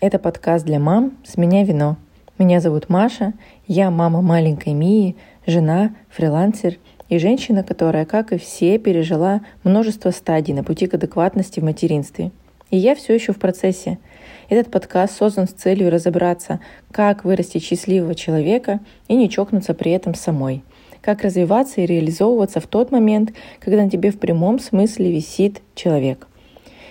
Это подкаст для мам «С меня вино». Меня зовут Маша, я мама маленькой Мии, жена, фрилансер и женщина, которая, как и все, пережила множество стадий на пути к адекватности в материнстве. И я все еще в процессе. Этот подкаст создан с целью разобраться, как вырастить счастливого человека и не чокнуться при этом самой. Как развиваться и реализовываться в тот момент, когда на тебе в прямом смысле висит человек –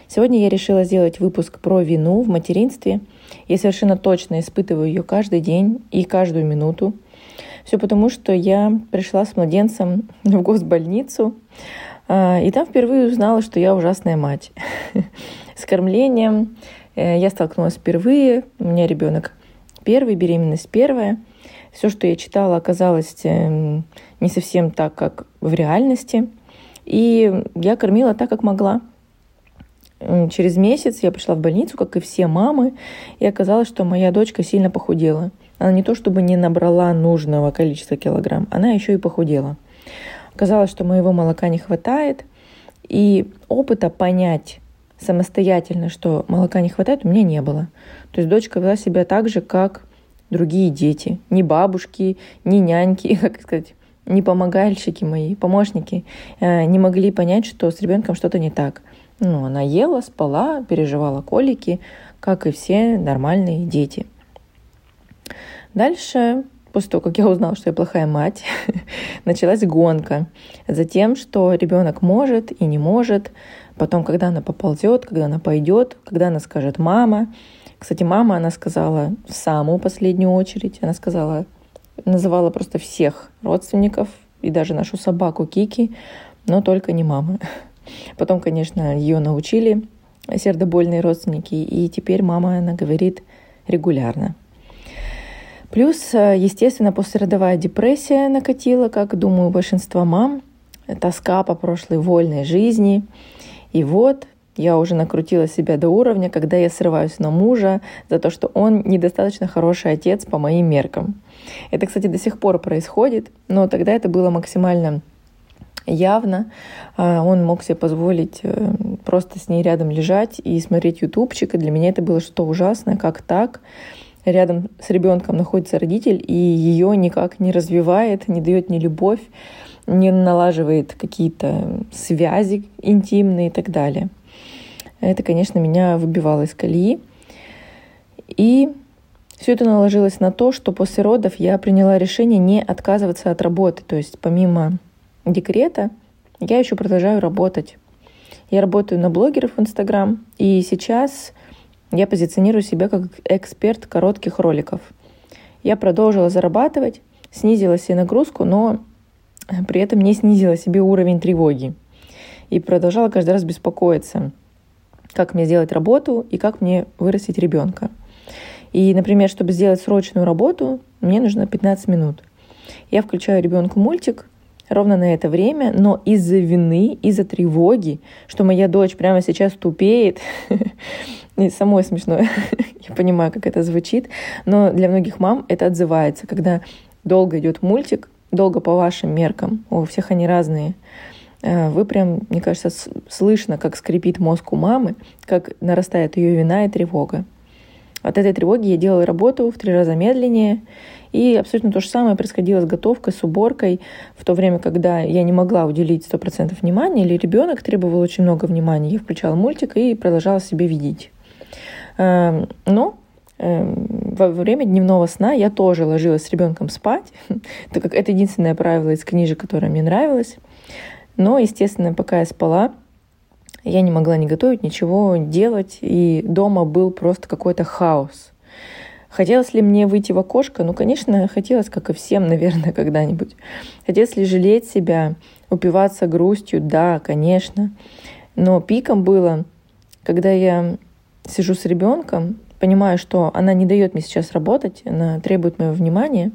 Сегодня я решила сделать выпуск про вину в материнстве. Я совершенно точно испытываю ее каждый день и каждую минуту. Все потому, что я пришла с младенцем в госбольницу, а, и там впервые узнала, что я ужасная мать. С кормлением э, я столкнулась впервые. У меня ребенок первый, беременность первая. Все, что я читала, оказалось эм, не совсем так, как в реальности. И я кормила так, как могла. Через месяц я пришла в больницу, как и все мамы, и оказалось, что моя дочка сильно похудела. Она не то чтобы не набрала нужного количества килограмм, она еще и похудела. Оказалось, что моего молока не хватает, и опыта понять самостоятельно, что молока не хватает, у меня не было. То есть дочка вела себя так же, как другие дети. Ни бабушки, ни няньки, как сказать, не помогальщики мои, помощники э, не могли понять, что с ребенком что-то не так. Ну, она ела, спала, переживала колики, как и все нормальные дети. Дальше, после того, как я узнала, что я плохая мать, началась гонка за тем, что ребенок может и не может, потом, когда она поползет, когда она пойдет, когда она скажет «мама». Кстати, мама, она сказала в самую последнюю очередь, она сказала, называла просто всех родственников и даже нашу собаку Кики, но только не мама. Потом, конечно, ее научили сердобольные родственники, и теперь мама, она говорит регулярно. Плюс, естественно, послеродовая депрессия накатила, как, думаю, большинство мам, тоска по прошлой вольной жизни. И вот я уже накрутила себя до уровня, когда я срываюсь на мужа за то, что он недостаточно хороший отец по моим меркам. Это, кстати, до сих пор происходит, но тогда это было максимально явно. А, он мог себе позволить э, просто с ней рядом лежать и смотреть ютубчик. И для меня это было что-то ужасное, как так. Рядом с ребенком находится родитель, и ее никак не развивает, не дает ни любовь, не налаживает какие-то связи интимные и так далее. Это, конечно, меня выбивало из колеи. И все это наложилось на то, что после родов я приняла решение не отказываться от работы. То есть помимо декрета я еще продолжаю работать. Я работаю на блогеров в Инстаграм, и сейчас я позиционирую себя как эксперт коротких роликов. Я продолжила зарабатывать, снизила себе нагрузку, но при этом не снизила себе уровень тревоги. И продолжала каждый раз беспокоиться, как мне сделать работу и как мне вырастить ребенка. И, например, чтобы сделать срочную работу, мне нужно 15 минут. Я включаю ребенку мультик, ровно на это время, но из-за вины, из-за тревоги, что моя дочь прямо сейчас тупеет, и самой смешно, я понимаю, как это звучит, но для многих мам это отзывается, когда долго идет мультик, долго по вашим меркам, у всех они разные, вы прям, мне кажется, слышно, как скрипит мозг у мамы, как нарастает ее вина и тревога. От этой тревоги я делала работу в три раза медленнее, и абсолютно то же самое происходило с готовкой, с уборкой, в то время, когда я не могла уделить 100% внимания, или ребенок требовал очень много внимания, я включала мультик и продолжала себе видеть. Эм, но эм, во время дневного сна я тоже ложилась с ребенком спать, так как это единственное правило из книжек, которое мне нравилось. Но, естественно, пока я спала, я не могла не готовить, ничего делать, и дома был просто какой-то хаос. Хотелось ли мне выйти в окошко? Ну, конечно, хотелось, как и всем, наверное, когда-нибудь. Хотелось ли жалеть себя, упиваться грустью? Да, конечно. Но пиком было, когда я сижу с ребенком, понимаю, что она не дает мне сейчас работать, она требует моего внимания,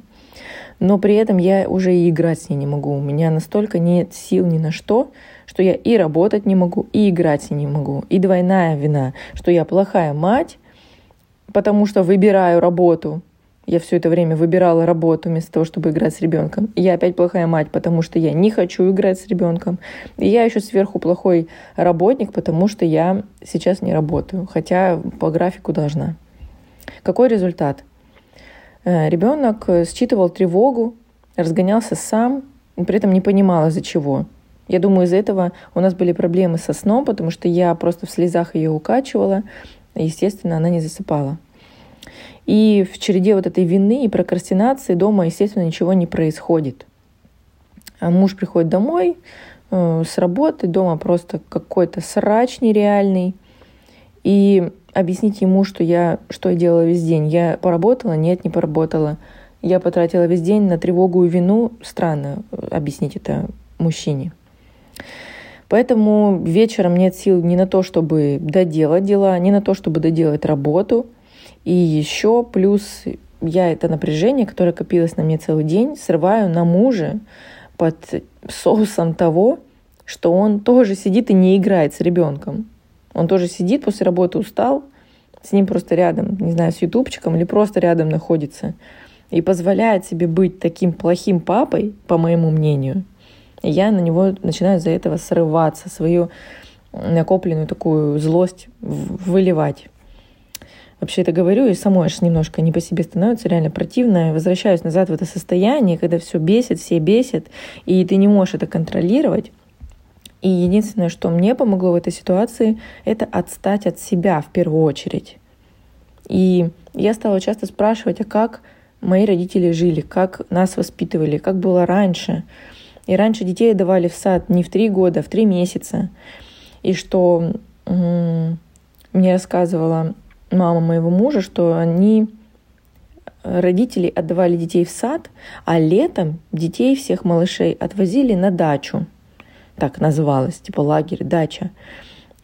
но при этом я уже и играть с ней не могу. У меня настолько нет сил ни на что, что я и работать не могу, и играть с ней не могу. И двойная вина, что я плохая мать, потому что выбираю работу, я все это время выбирала работу вместо того, чтобы играть с ребенком. Я опять плохая мать, потому что я не хочу играть с ребенком. И я еще сверху плохой работник, потому что я сейчас не работаю, хотя по графику должна. Какой результат? Э, Ребенок считывал тревогу, разгонялся сам, при этом не понимал, из-за чего. Я думаю, из-за этого у нас были проблемы со сном, потому что я просто в слезах ее укачивала, и, естественно, она не засыпала. И в череде вот этой вины и прокрастинации дома, естественно, ничего не происходит. А муж приходит домой э, с работы, дома просто какой-то срач нереальный. И объяснить ему, что я что я делала весь день. Я поработала? Нет, не поработала. Я потратила весь день на тревогу и вину. Странно э, объяснить это мужчине. Поэтому вечером нет сил ни на то, чтобы доделать дела, ни на то, чтобы доделать работу – и еще плюс я это напряжение, которое копилось на мне целый день, срываю на мужа под соусом того, что он тоже сидит и не играет с ребенком. Он тоже сидит после работы, устал, с ним просто рядом, не знаю, с ютубчиком или просто рядом находится и позволяет себе быть таким плохим папой, по моему мнению. И я на него начинаю за этого срываться, свою накопленную такую злость выливать вообще это говорю, и самой аж немножко не по себе становится, реально противно. Возвращаюсь назад в это состояние, когда все бесит, все бесит, и ты не можешь это контролировать. И единственное, что мне помогло в этой ситуации, это отстать от себя в первую очередь. И я стала часто спрашивать, а как мои родители жили, как нас воспитывали, как было раньше. И раньше детей давали в сад не в три года, а в три месяца. И что мне рассказывала мама моего мужа, что они родители отдавали детей в сад, а летом детей всех малышей отвозили на дачу. Так называлось, типа лагерь, дача.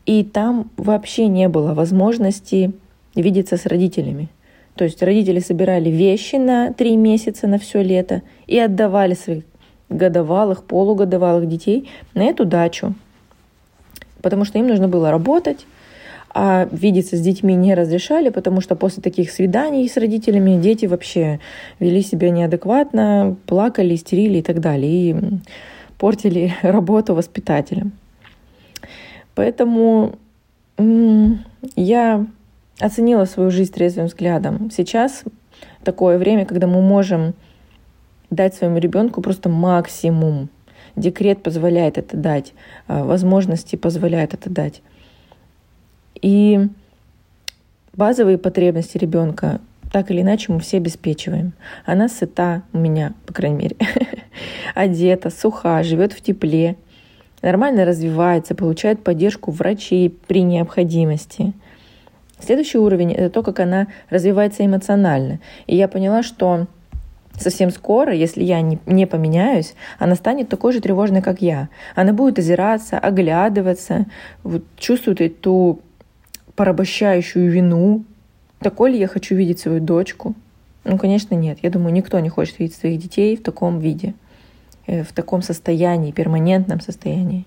И там вообще не было возможности видеться с родителями. То есть родители собирали вещи на три месяца, на все лето и отдавали своих годовалых, полугодовалых детей на эту дачу. Потому что им нужно было работать, а видеться с детьми не разрешали, потому что после таких свиданий с родителями дети вообще вели себя неадекватно, плакали, истерили и так далее, и портили работу воспитателям. Поэтому я оценила свою жизнь трезвым взглядом. Сейчас такое время, когда мы можем дать своему ребенку просто максимум. Декрет позволяет это дать, а возможности позволяют это дать. И базовые потребности ребенка так или иначе мы все обеспечиваем. Она сыта у меня, по крайней мере, одета, суха, живет в тепле, нормально развивается, получает поддержку врачей при необходимости. Следующий уровень — это то, как она развивается эмоционально. И я поняла, что совсем скоро, если я не, не поменяюсь, она станет такой же тревожной, как я. Она будет озираться, оглядываться, вот, чувствует эту порабощающую вину. Такой ли я хочу видеть свою дочку? Ну, конечно, нет. Я думаю, никто не хочет видеть своих детей в таком виде, э, в таком состоянии, перманентном состоянии.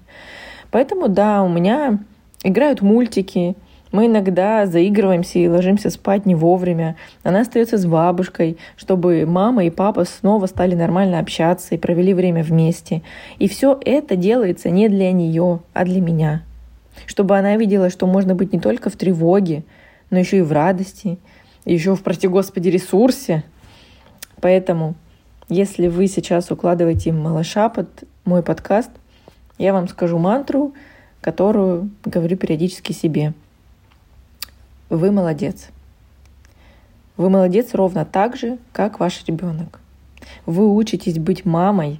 Поэтому, да, у меня играют мультики, мы иногда заигрываемся и ложимся спать не вовремя. Она остается с бабушкой, чтобы мама и папа снова стали нормально общаться и провели время вместе. И все это делается не для нее, а для меня чтобы она видела, что можно быть не только в тревоге, но еще и в радости, еще в, прости господи, ресурсе. Поэтому, если вы сейчас укладываете малыша под мой подкаст, я вам скажу мантру, которую говорю периодически себе. Вы молодец. Вы молодец ровно так же, как ваш ребенок. Вы учитесь быть мамой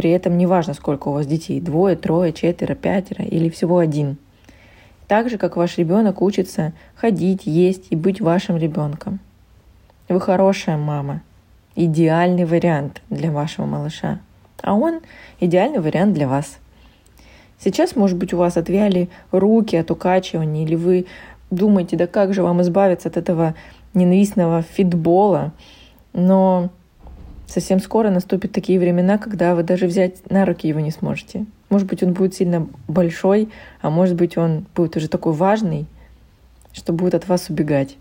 при этом неважно, сколько у вас детей, двое, трое, четверо, пятеро или всего один. Так же, как ваш ребенок учится ходить, есть и быть вашим ребенком. Вы хорошая мама, идеальный вариант для вашего малыша, а он идеальный вариант для вас. Сейчас, может быть, у вас отвяли руки от укачивания, или вы думаете, да как же вам избавиться от этого ненавистного фитбола, но Совсем скоро наступят такие времена, когда вы даже взять на руки его не сможете. Может быть, он будет сильно большой, а может быть, он будет уже такой важный, что будет от вас убегать.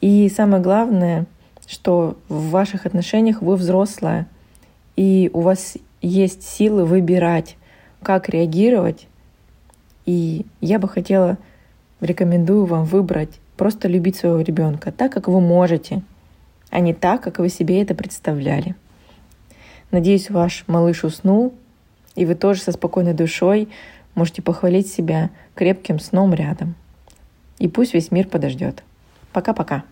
И самое главное, что в ваших отношениях вы взрослая, и у вас есть силы выбирать, как реагировать. И я бы хотела, рекомендую вам выбрать просто любить своего ребенка так, как вы можете, а не так, как вы себе это представляли. Надеюсь, ваш малыш уснул, и вы тоже со спокойной душой можете похвалить себя крепким сном рядом. И пусть весь мир подождет. Пока-пока.